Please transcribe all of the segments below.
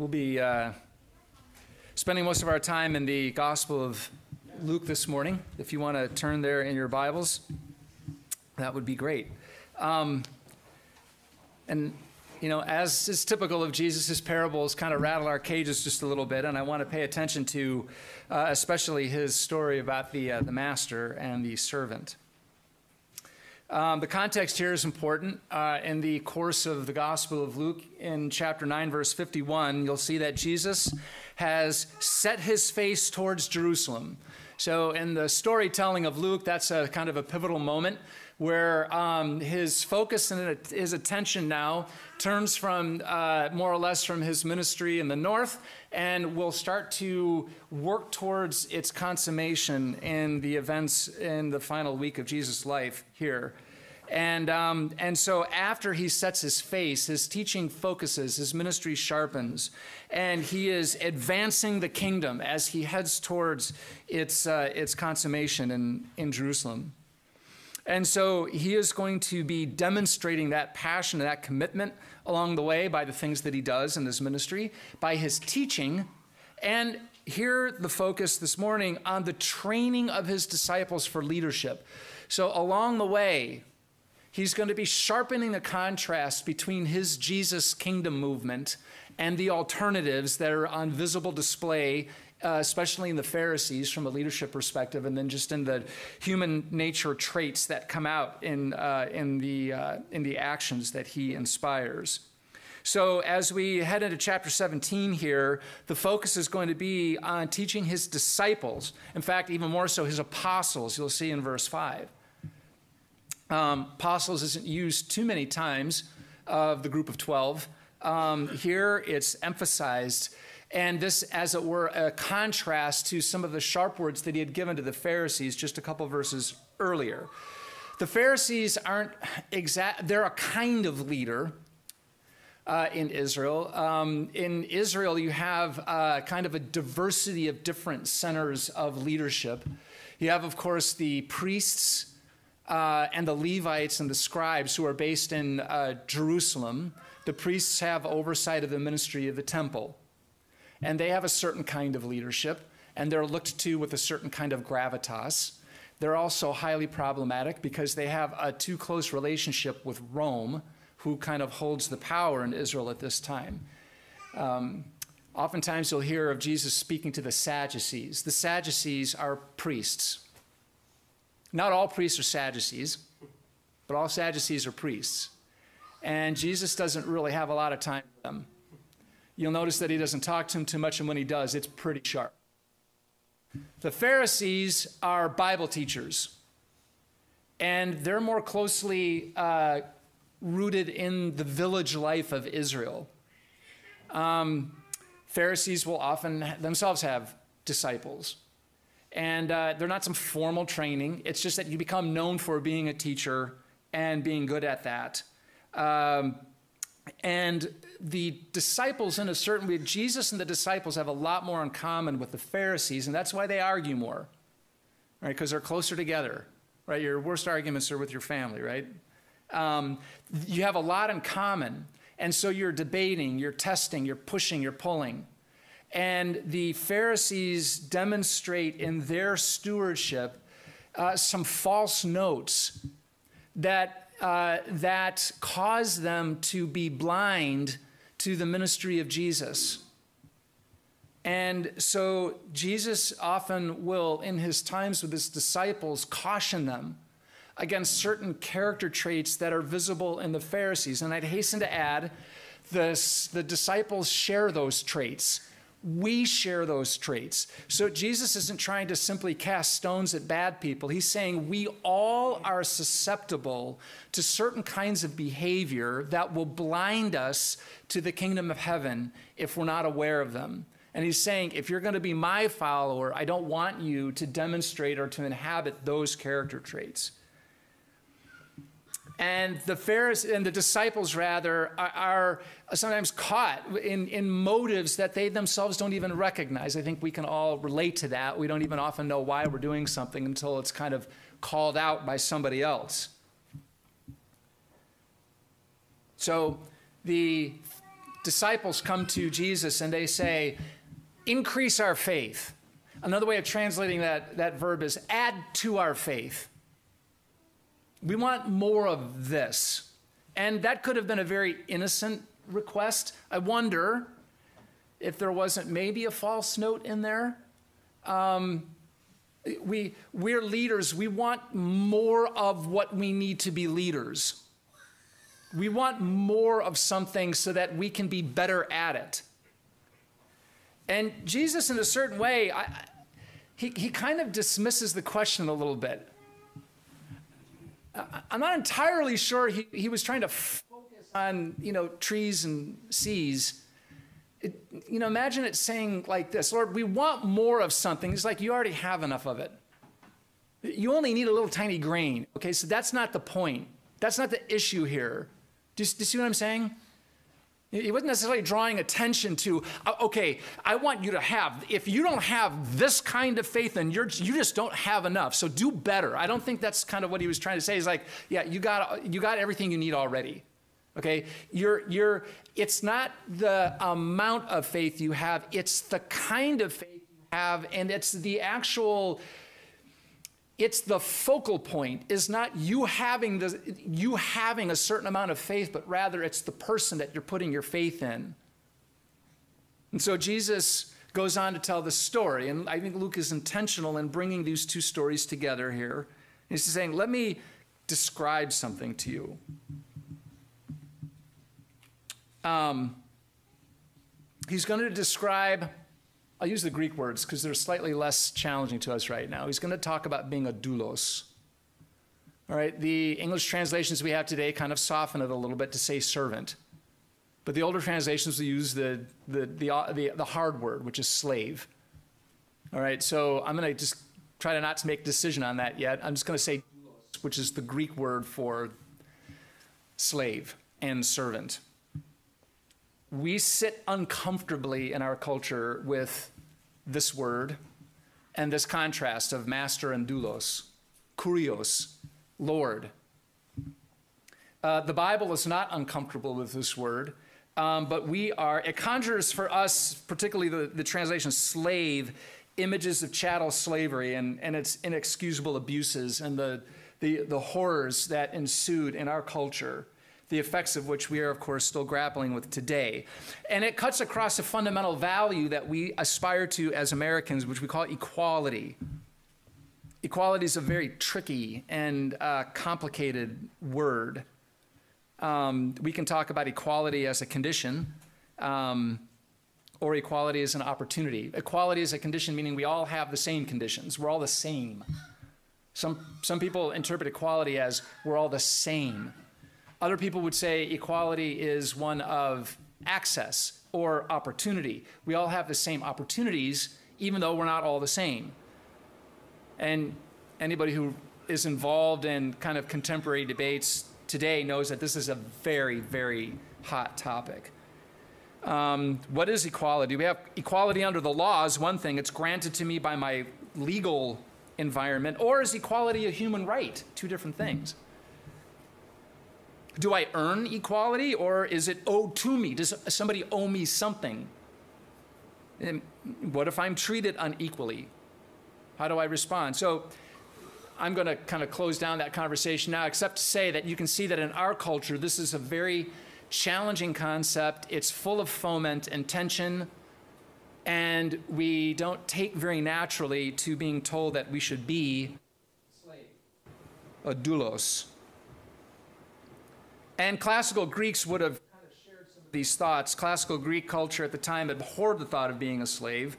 We'll be uh, spending most of our time in the Gospel of Luke this morning. If you want to turn there in your Bibles, that would be great. Um, and, you know, as is typical of Jesus' parables, kind of rattle our cages just a little bit, and I want to pay attention to uh, especially his story about the, uh, the master and the servant. Um, the context here is important. Uh, in the course of the Gospel of Luke, in chapter 9, verse 51, you'll see that Jesus has set his face towards Jerusalem. So, in the storytelling of Luke, that's a kind of a pivotal moment where um, his focus and his attention now turns from uh, more or less from his ministry in the north and will start to work towards its consummation in the events in the final week of Jesus' life here. And, um, and so after he sets his face, his teaching focuses, his ministry sharpens, and he is advancing the kingdom as he heads towards its, uh, its consummation in, in Jerusalem. And so he is going to be demonstrating that passion and that commitment along the way by the things that he does in his ministry, by his teaching, and here the focus this morning on the training of his disciples for leadership. So along the way, he's going to be sharpening the contrast between his Jesus kingdom movement and the alternatives that are on visible display uh, especially in the Pharisees from a leadership perspective, and then just in the human nature traits that come out in, uh, in, the, uh, in the actions that he inspires. So, as we head into chapter 17 here, the focus is going to be on teaching his disciples. In fact, even more so, his apostles, you'll see in verse 5. Um, apostles isn't used too many times of the group of 12. Um, here it's emphasized and this, as it were, a contrast to some of the sharp words that he had given to the Pharisees just a couple verses earlier. The Pharisees aren't exact, they're a kind of leader. Uh, in Israel. Um, in Israel, you have uh, kind of a diversity of different centers of leadership. You have, of course, the priests uh, and the Levites and the scribes who are based in uh, Jerusalem. The priests have oversight of the ministry of the temple and they have a certain kind of leadership, and they're looked to with a certain kind of gravitas. They're also highly problematic because they have a too close relationship with Rome, who kind of holds the power in Israel at this time. Um, oftentimes, you'll hear of Jesus speaking to the Sadducees. The Sadducees are priests. Not all priests are Sadducees, but all Sadducees are priests. And Jesus doesn't really have a lot of time for them. You'll notice that he doesn't talk to him too much, and when he does, it's pretty sharp. The Pharisees are Bible teachers, and they're more closely uh, rooted in the village life of Israel. Um, Pharisees will often themselves have disciples. And uh, they're not some formal training. It's just that you become known for being a teacher and being good at that. Um, and the disciples, in a certain way, Jesus and the disciples have a lot more in common with the Pharisees, and that's why they argue more, right? Because they're closer together, right? Your worst arguments are with your family, right? Um, you have a lot in common, and so you're debating, you're testing, you're pushing, you're pulling. And the Pharisees demonstrate in their stewardship uh, some false notes that uh, that cause them to be blind to the ministry of Jesus. And so Jesus often will, in his times with his disciples, caution them against certain character traits that are visible in the Pharisees. And I'd hasten to add, this, the disciples share those traits we share those traits. So Jesus isn't trying to simply cast stones at bad people. He's saying we all are susceptible to certain kinds of behavior that will blind us to the kingdom of heaven if we're not aware of them. And he's saying, if you're going to be my follower, I don't want you to demonstrate or to inhabit those character traits. And the Pharisees and the disciples, rather, are, are, sometimes caught in, in motives that they themselves don't even recognize. I think we can all relate to that. We don't even often know why we're doing something until it's kind of called out by somebody else. So the disciples come to Jesus and they say, increase our faith. Another way of translating that, that verb is add to our faith. We want more of this. And that could have been a very innocent request. I wonder if there wasn't maybe a false note in there. Um, we, we're leaders. We want more of what we need to be leaders. We want more of something so that we can be better at it. And Jesus, in a certain way, I, he, he kind of dismisses the question a little bit. I'm not entirely sure he, he was trying to focus on, you know, trees and seas. It, you know, imagine it saying like this Lord, we want more of something. It's like you already have enough of it. You only need a little tiny grain. Okay, so that's not the point. That's not the issue here. Do you, do you see what I'm saying? He wasn't necessarily drawing attention to, uh, okay, I want you to have, if you don't have this kind of faith, then you're, you just don't have enough. So do better. I don't think that's kind of what he was trying to say. He's like, yeah, you got, you got everything you need already. Okay? You're, you're, it's not the amount of faith you have, it's the kind of faith you have, and it's the actual it's the focal point is not you having the you having a certain amount of faith but rather it's the person that you're putting your faith in. And so jesus goes on to tell the story and i think luke is intentional in bringing these two stories together here. He's saying let me describe something to you. Um, he's going to describe I'll use the Greek words because they're slightly less challenging to us right now. He's going to talk about being a doulos. All right, the English translations we have today kind of soften it a little bit to say servant. But the older translations will use the, the, the, uh, the, hard word, which is slave. All right, so I'm going to just try to not to make a decision on that yet. I'm just going to say doulos, which is the Greek word for slave and servant we sit uncomfortably in our culture with this word and this contrast of master and doulos, kurios, Lord. Uh, the Bible is not uncomfortable with this word, um, but we are, it conjures for us, particularly the, the translation slave, images of chattel slavery and, and its inexcusable abuses and the, the, the horrors that ensued in our culture the effects of which we are, of course, still grappling with today. And it cuts across a fundamental value that we aspire to as Americans, which we call equality. Equality is a very tricky and uh, complicated word. Um, we can talk about equality as a condition. Um, or equality as an opportunity. Equality is a condition meaning we all have the same conditions. We're all the same. Some, some people interpret equality as we're all the same. Other people would say equality is one of access or opportunity. We all have the same opportunities, even though we're not all the same. And anybody who is involved in kind of contemporary debates today knows that this is a very, very hot topic. Um, what is equality? We have equality under the law is one thing. It's granted to me by my legal environment. Or is equality a human right? Two different things. Do I earn equality or is it owed to me? Does somebody owe me something? And what if I'm treated unequally? How do I respond? So I'm going to kind of close down that conversation now, except to say that you can see that in our culture, this is a very challenging concept. It's full of foment and tension, and we don't take very naturally to being told that we should be a doulos. And classical Greeks would have shared some of these thoughts. Classical Greek culture at the time abhorred the thought of being a slave.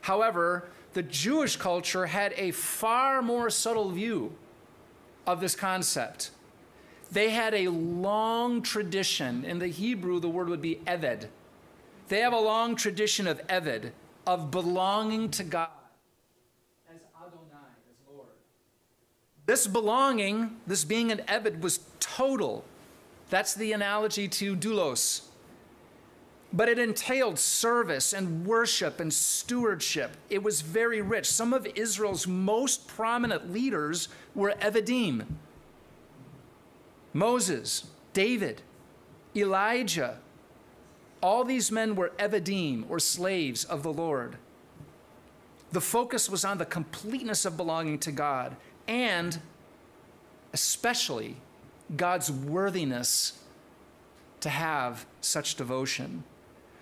However, the Jewish culture had a far more subtle view of this concept. They had a long tradition. In the Hebrew, the word would be eved. They have a long tradition of eved, of belonging to God as Adonai, as Lord. This belonging, this being an eved, was total. That's the analogy to doulos. But it entailed service and worship and stewardship. It was very rich. Some of Israel's most prominent leaders were Evedim Moses, David, Elijah, All these men were Evadim, or slaves of the Lord. The focus was on the completeness of belonging to God and especially God's worthiness to have such devotion.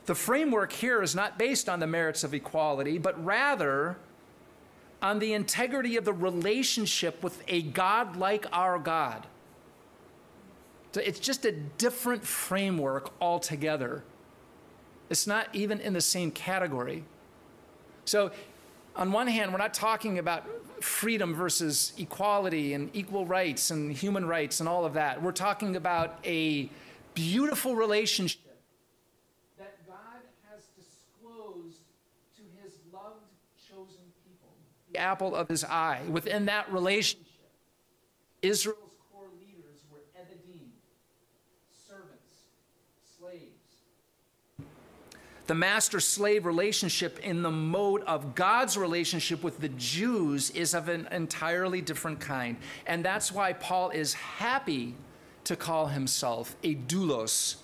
The framework here is not based on the merits of equality, but rather on the integrity of the relationship with a God like our God. So it's just a different framework altogether. It's not even in the same category. So, on one hand, we're not talking about freedom versus equality and equal rights and human rights and all of that. We're talking about a beautiful relationship that God has disclosed to his loved, chosen people, the apple of his eye. Within that relationship, Israel's core leaders were Evadim, servants, slaves. The master slave relationship in the mode of God's relationship with the Jews is of an entirely different kind. And that's why Paul is happy to call himself a doulos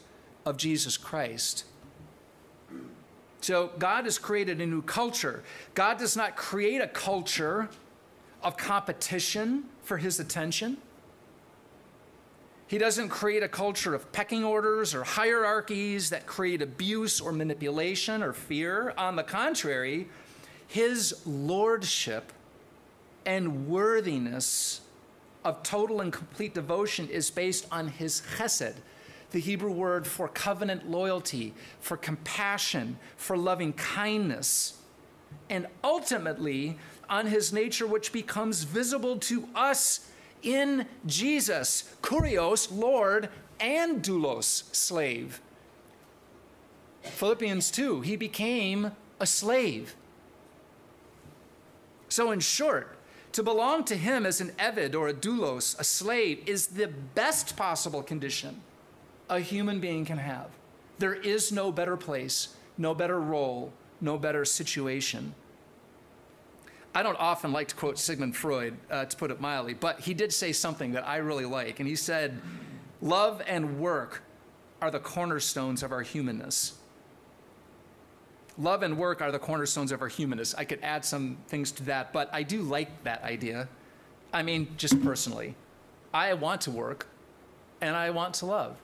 of Jesus Christ. So God has created a new culture. God does not create a culture of competition for his attention. He doesn't create a culture of pecking orders or hierarchies that create abuse or manipulation or fear. On the contrary, his lordship and worthiness of total and complete devotion is based on his chesed, the Hebrew word for covenant loyalty, for compassion, for loving kindness, and ultimately on his nature, which becomes visible to us in Jesus, kurios, Lord, and doulos, slave. Philippians 2, he became a slave. So, in short, to belong to him as an Eved or a doulos, a slave, is the best possible condition a human being can have. There is no better place, no better role, no better situation. I don't often like to quote Sigmund Freud, uh, to put it mildly, but he did say something that I really like. And he said, Love and work are the cornerstones of our humanness. Love and work are the cornerstones of our humanness. I could add some things to that, but I do like that idea. I mean, just personally, I want to work and I want to love.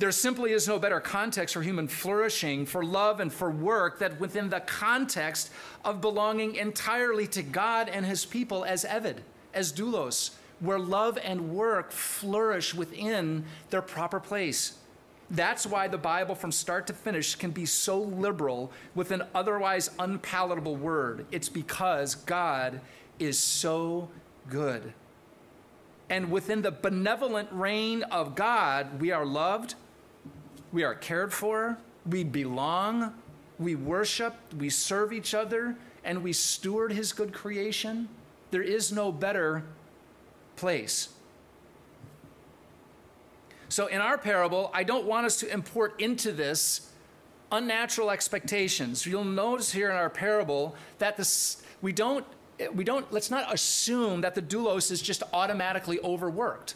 There simply is no better context for human flourishing, for love, and for work that within the context of belonging entirely to God and his people as Eved, as doulos, where love and work flourish within their proper place. That's why the Bible, from start to finish, can be so liberal with an otherwise unpalatable word. It's because God is so good. And within the benevolent reign of God, we are loved, we are cared for, we belong, we worship, we serve each other, and we steward His good creation. There is no better place. So, in our parable, I don't want us to import into this unnatural expectations. You'll notice here in our parable that this, we don't, we don't, let's not assume that the doulos is just automatically overworked.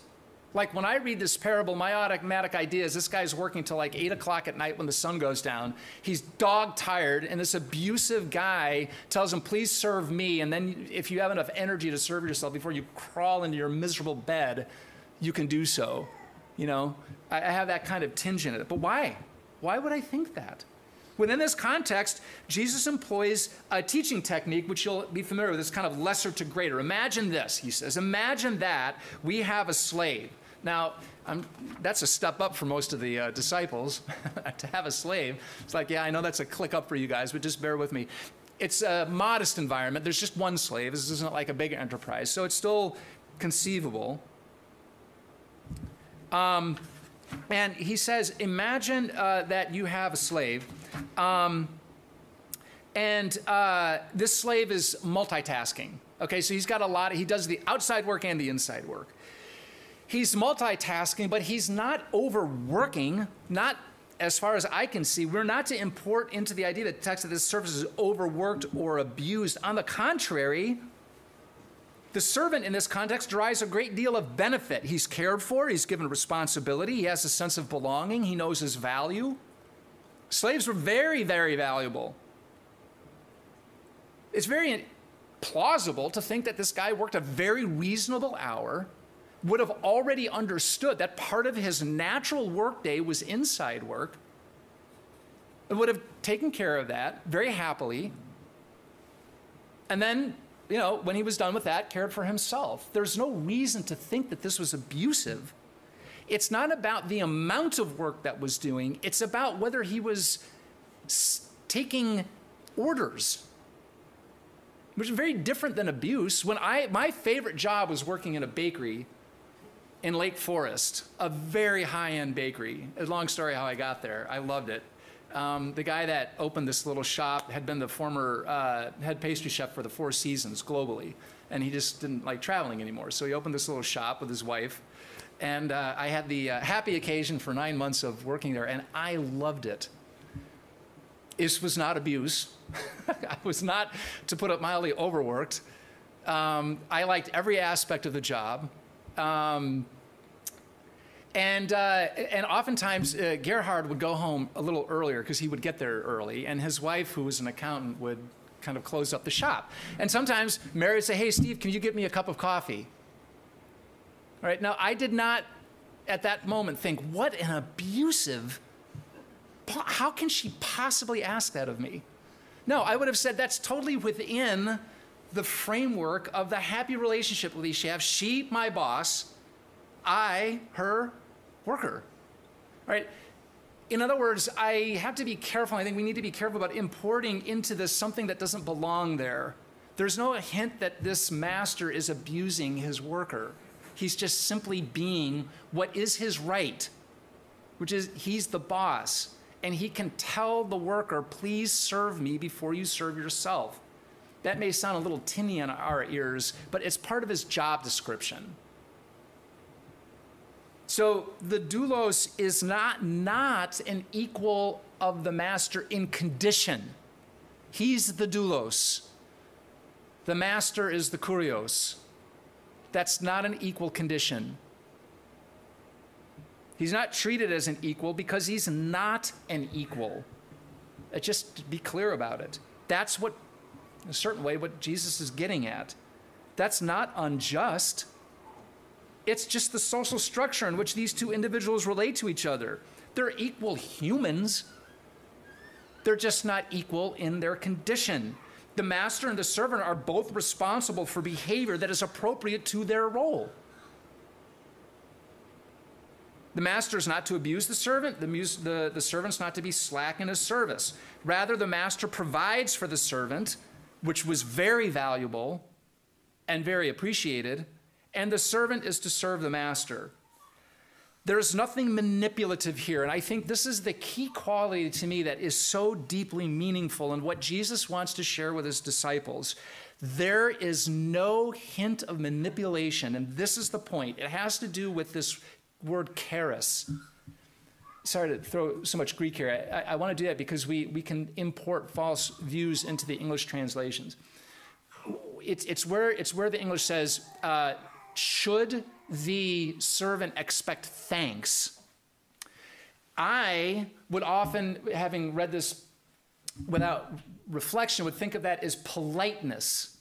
Like when I read this parable, my automatic idea is this guy's working till like eight o'clock at night when the sun goes down. He's dog tired, and this abusive guy tells him, Please serve me. And then, if you have enough energy to serve yourself before you crawl into your miserable bed, you can do so. You know, I, I have that kind of tinge in it. But why? Why would I think that? Within this context, Jesus employs a teaching technique which you'll be familiar with. It's kind of lesser to greater. Imagine this, he says. Imagine that we have a slave. Now, I'm, that's a step up for most of the uh, disciples to have a slave. It's like, yeah, I know that's a click up for you guys, but just bear with me. It's a modest environment. There's just one slave. This isn't like a big enterprise, so it's still conceivable. Um, and he says, imagine uh, that you have a slave, um, and uh, this slave is multitasking. Okay, so he's got a lot. Of, he does the outside work and the inside work he's multitasking, but he's not overworking, not as far as I can see, we're not to import into the idea that text of this service is overworked or abused. On the contrary, The servant in this context derives a great deal of benefit. He's cared for, he's given responsibility, he has a sense of belonging, he knows his value. Slaves were very, very valuable. It's very plausible to think that this guy worked a very reasonable hour, would have already understood that part of his natural workday was inside work, and would have taken care of that very happily. And then, you know, when he was done with that, cared for himself. There's no reason to think that this was abusive. It's not about the amount of work that was doing, it's about whether he was taking orders which is very different than abuse. When I, my favorite job was working in a bakery in Lake Forest, a very high-end bakery. A long story how I got there. I loved it. Um, the guy that opened this little shop had been the former uh, head pastry chef for the Four Seasons globally, and he just didn't like traveling anymore. So he opened this little shop with his wife, and uh, I had the uh, happy occasion for nine months of working there, and I loved it. This was not abuse. I was not, to put it mildly, overworked. Um, I liked every aspect of the job. Um, and, uh, and oftentimes, uh, Gerhard would go home a little earlier because he would get there early, and his wife, who was an accountant, would kind of close up the shop. And sometimes Mary would say, Hey, Steve, can you get me a cup of coffee? All right, now I did not at that moment think, What an abusive how can she possibly ask that of me? No, I would have said that's totally within the framework of the happy relationship with have. She, my boss, I, her worker. Right? In other words, I have to be careful. I think we need to be careful about importing into this something that doesn't belong there. There's no hint that this master is abusing his worker. He's just simply being what is his right, which is he's the boss and he can tell the worker, please serve me before you serve yourself. That may sound a little tinny in our ears, but it's part of his job description. So the doulos is not not an equal of the master in condition. He's the doulos. The master is the kurios. That's not an equal condition. He's not treated as an equal because he's not an equal. Just be clear about it. That's what, in a certain way, what Jesus is getting at. That's not unjust. It's just the social structure in which these two individuals relate to each other. They're equal humans, they're just not equal in their condition. The master and the servant are both responsible for behavior that is appropriate to their role. The master is not to abuse the servant, the, the, the servant's not to be slack in his service. Rather, the master provides for the servant, which was very valuable and very appreciated, and the servant is to serve the master. There's nothing manipulative here, and I think this is the key quality to me that is so deeply meaningful and what Jesus wants to share with his disciples. There is no hint of manipulation, and this is the point. It has to do with this word charis. Sorry to throw so much Greek here. I, I want to do that because we, we can import false views into the English translations. It's, it's, where, it's where the English says, uh, should the servant expect thanks? I would often, having read this without reflection, would think of that as politeness.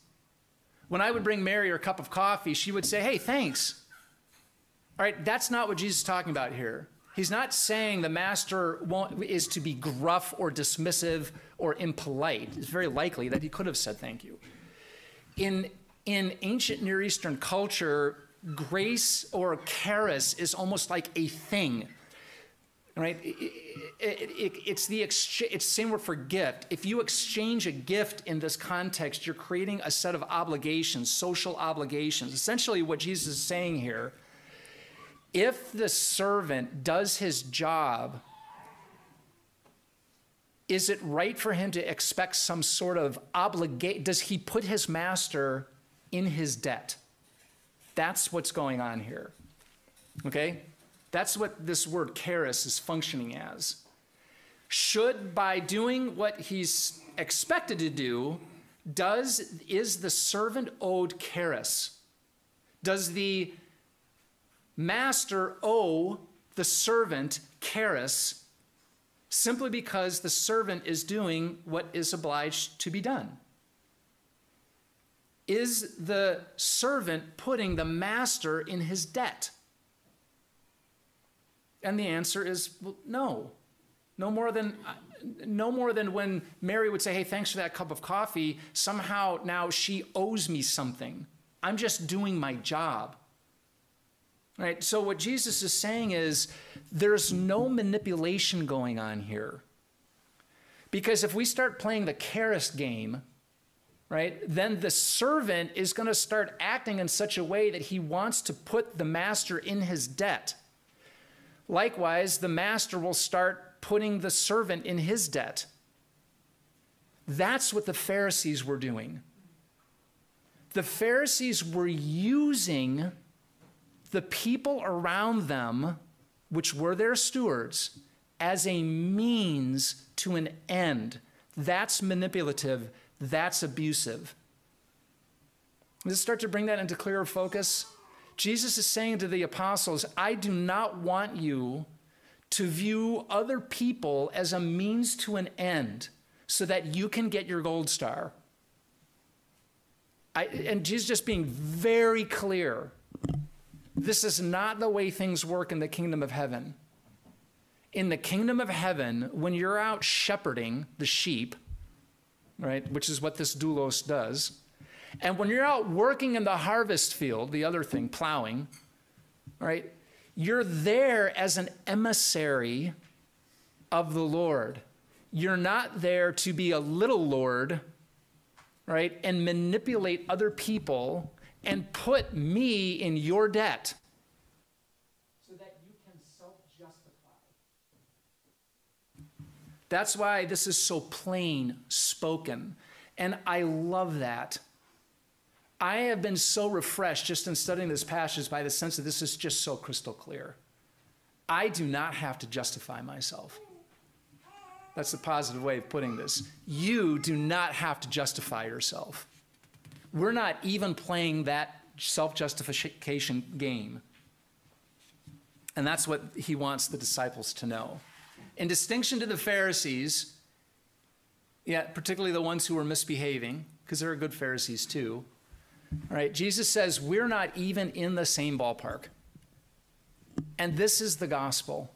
When I would bring Mary her cup of coffee, she would say, Hey, thanks. All right, that's not what Jesus is talking about here. He's not saying the master is to be gruff or dismissive or impolite. It's very likely that he could have said thank you. In, in ancient Near Eastern culture, grace or charis is almost like a thing. Right? It, it, it, it's the exchange, it's the same word for gift. If you exchange a gift in this context, you're creating a set of obligations, social obligations. Essentially, what Jesus is saying here if the servant does his job, is it right for him to expect some sort of obligation? Does he put his master in his debt? That's what's going on here. Okay? That's what this word charis is functioning as. Should, by doing what he's expected to do, does is the servant owed charis? does the master owe the servant charis simply because the servant is doing what is obliged to be done? Is the servant putting the master in his debt? And the answer is well, no. No more than no more than when Mary would say, "Hey, thanks for that cup of coffee." Somehow now she owes me something. I'm just doing my job. Right? So what Jesus is saying is there's no manipulation going on here. Because if we start playing the charis game, right, then the servant is going to start acting in such a way that he wants to put the master in his debt. Likewise, the master will start putting the servant in his debt. That's what the Pharisees were doing. The Pharisees were using the people around them, which were their stewards, as a means to an end. That's manipulative. That's abusive. Let's start to bring that into clearer focus. Jesus is saying to the apostles, I do not want you to view other people as a means to an end so that you can get your gold star. I, and Jesus just being very clear this is not the way things work in the kingdom of heaven. In the kingdom of heaven, when you're out shepherding the sheep, right, which is what this doulos does, and when you're out working in the harvest field, the other thing, plowing, right, you're there as an emissary of the Lord. You're not there to be a little Lord, right, and manipulate other people and put me in your debt so that you can self justify. That's why this is so plain spoken. And I love that. I have been so refreshed just in studying this passage by the sense that this is just so crystal clear. I do not have to justify myself. That's the positive way of putting this. You do not have to justify yourself. We're not even playing that self justification game. And that's what he wants the disciples to know. In distinction to the Pharisees, yeah, particularly the ones who were misbehaving, because there are good Pharisees too. All right, Jesus says we're not even in the same ballpark. And this is the gospel.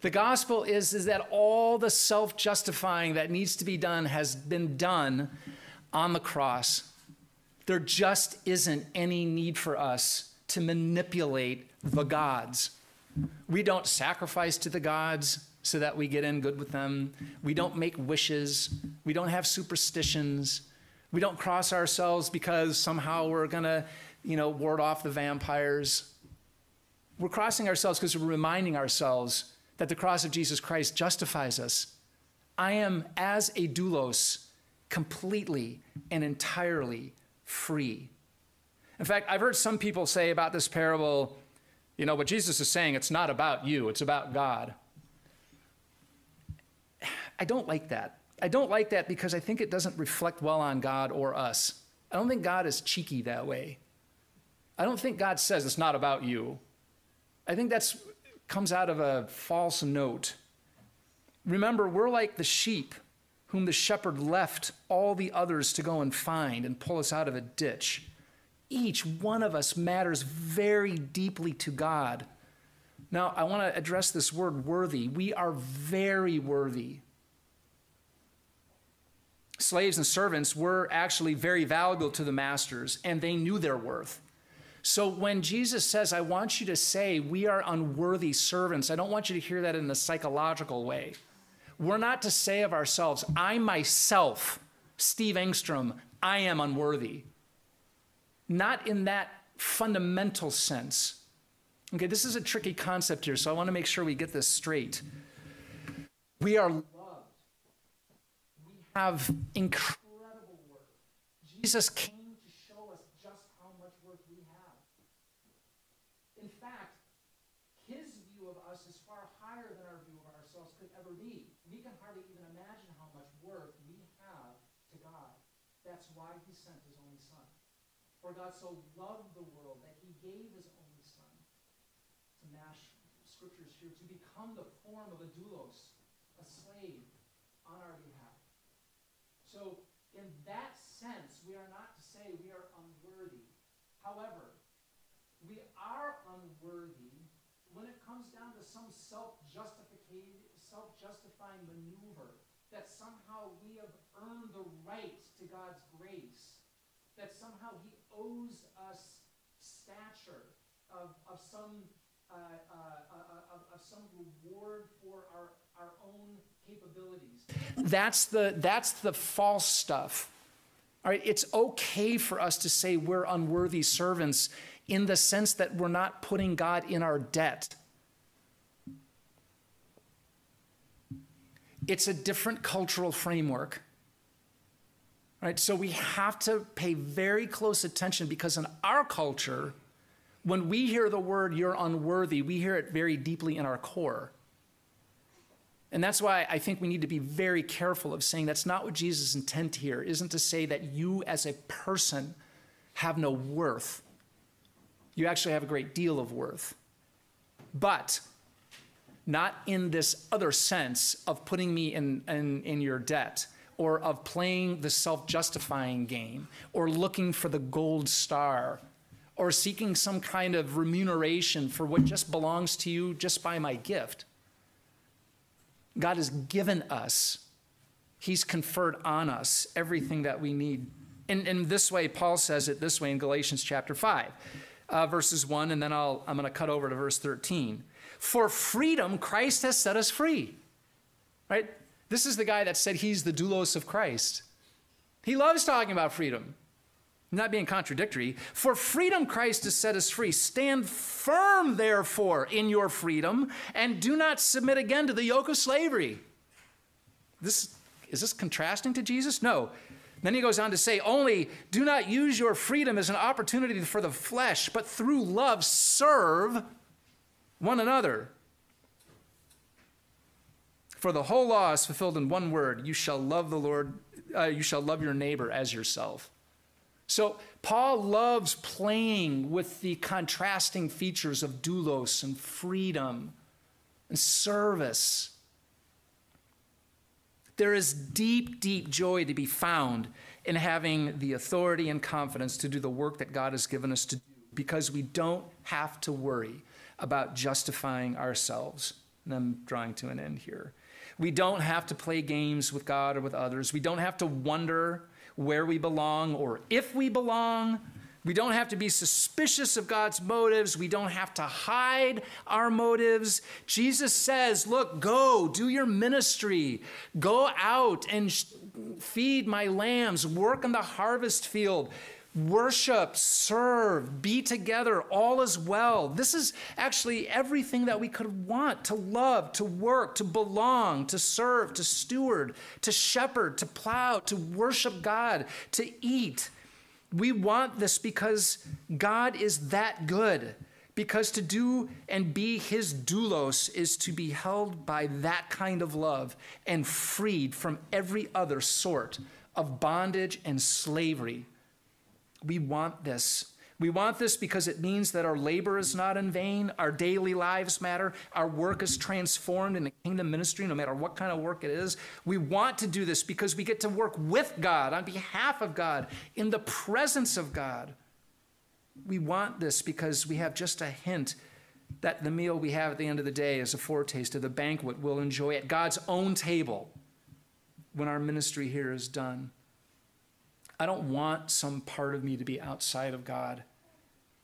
The gospel is, is that all the self justifying that needs to be done has been done on the cross. There just isn't any need for us to manipulate the gods. We don't sacrifice to the gods so that we get in good with them. We don't make wishes. We don't have superstitions. We don't cross ourselves because somehow we're going to, you know, ward off the vampires. We're crossing ourselves because we're reminding ourselves that the cross of Jesus Christ justifies us. I am, as a doulos, completely and entirely free. In fact, I've heard some people say about this parable, you know, what Jesus is saying, it's not about you, it's about God. I don't like that. I don't like that because I think it doesn't reflect well on God or us. I don't think God is cheeky that way. I don't think God says it's not about you. I think that's comes out of a false note. Remember, we're like the sheep whom the shepherd left all the others to go and find and pull us out of a ditch. Each one of us matters very deeply to God. Now, I want to address this word worthy. We are very worthy. Slaves and servants were actually very valuable to the masters, and they knew their worth. So when Jesus says, I want you to say, we are unworthy servants, I don't want you to hear that in a psychological way. We're not to say of ourselves, I myself, Steve Engstrom, I am unworthy. Not in that fundamental sense. Okay, this is a tricky concept here, so I want to make sure we get this straight. We are loved. We have incredible worth. Jesus came God so loved the world that he gave his only son to mash scriptures here to become the form of a doulos, a slave on our behalf. So, in that sense, we are not to say we are unworthy. However, we are unworthy when it comes down to some self-justification, self-justifying maneuver that somehow we have earned the right to God's grace, that somehow He owes us stature of, of some uh, uh, uh, of, of, some reward for our, our own capabilities. That's the, that's the false stuff. All right, it's okay for us to say we're unworthy servants in the sense that we're not putting God in our debt. It's a different cultural framework. Right? So we have to pay very close attention because in our culture, when we hear the word you're unworthy, we hear it very deeply in our core. And that's why I think we need to be very careful of saying that's not what Jesus' intent here isn't to say that you as a person have no worth. You actually have a great deal of worth. But not in this other sense of putting me in, in, in your debt or of playing the self justifying game or looking for the gold star or seeking some kind of remuneration for what just belongs to you just by my gift. God has given us, He's conferred on us everything that we need. In, in this way, Paul says it this way in Galatians chapter 5, uh, verses 1, and then I'll, I'm going to cut over to verse 13. For freedom, Christ has set us free. Right? This is the guy that said he's the doulos of Christ. He loves talking about freedom not being contradictory. For freedom Christ has set us free. Stand firm, therefore, in your freedom, and do not submit again to the yoke of slavery. This, is this contrasting to Jesus? No. Then he goes on to say, only do not use your freedom as an opportunity for the flesh, but through love serve one another. For the whole law is fulfilled in one word you shall love the Lord, uh, you shall love your neighbor as yourself. So Paul loves playing with the contrasting features of doulos and freedom and service. There is deep, deep joy to be found in having the authority and confidence to do the work that God has given us to do because we don't have to worry about justifying ourselves. And I'm drawing to an end here. We don't have to play games with God or with others. We don't have to wonder where we belong or if we belong. We don't have to be suspicious of God's motives. We don't have to hide our motives. Jesus says, Look, go, do your ministry. Go out and feed my lambs, work in the harvest field worship, serve, be together, all is well. This is actually everything that we could want to love, to work, to belong, to serve, to steward, to shepherd, to plow, to worship God, to eat. We want this because God is that good. Because to do and be his doulos is to be held by that kind of love and freed from every other sort of bondage and slavery we want this. We want this because it means that our labor is not in vain, our daily lives matter, our work is transformed in the kingdom ministry, no matter what kind of work it is. We want to do this because we get to work with God, on behalf of God, in the presence of God. We want this because we have just a hint that the meal we have at the end of the day is a foretaste of the banquet we'll enjoy at God's own table when our ministry here is done. I don't want some part of me to be outside of God.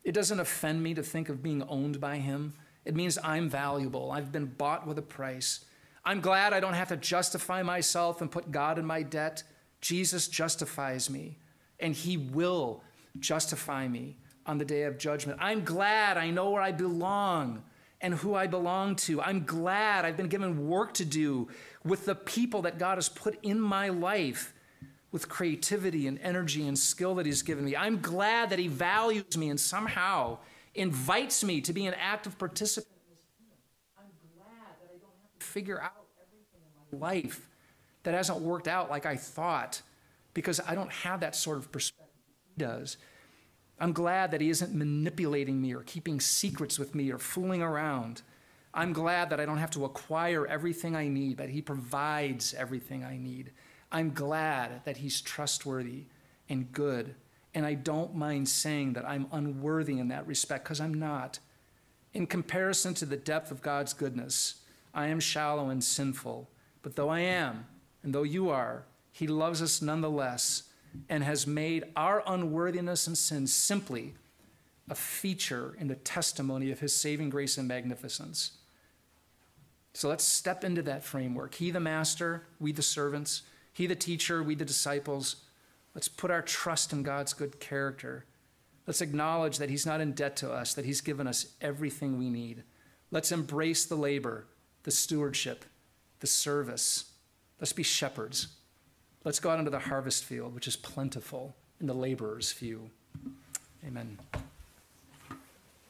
It doesn't offend me to think of being owned by Him. It means I'm valuable. I've been bought with a price. I'm glad I don't have to justify myself and put God in my debt. Jesus justifies me, and He will justify me on the day of judgment. I'm glad I know where I belong and who I belong to. I'm glad I've been given work to do with the people that God has put in my life with creativity and energy and skill that He's given me. I'm glad that He values me and somehow invites me to be an active participant. I'm glad that I don't have to figure out everything in my life that hasn't worked out like I thought because I don't have that sort of perspective He does. I'm glad that He isn't manipulating me or keeping secrets with me or fooling around. I'm glad that I don't have to acquire everything I need, but He provides everything I need. I'm glad that He's trustworthy and good. And I don't mind saying that I'm unworthy in that respect because I'm not. In comparison to the depth of God's goodness, I am shallow and sinful. But though I am, and though you are, He loves us nonetheless and has made our unworthiness and sin simply a feature in the testimony of His saving grace and magnificence. So let's step into that framework. He, the master, we, the servants. He, the teacher, we, the disciples. Let's put our trust in God's good character. Let's acknowledge that He's not in debt to us, that He's given us everything we need. Let's embrace the labor, the stewardship, the service. Let's be shepherds. Let's go out into the harvest field, which is plentiful, and the laborers few. Amen.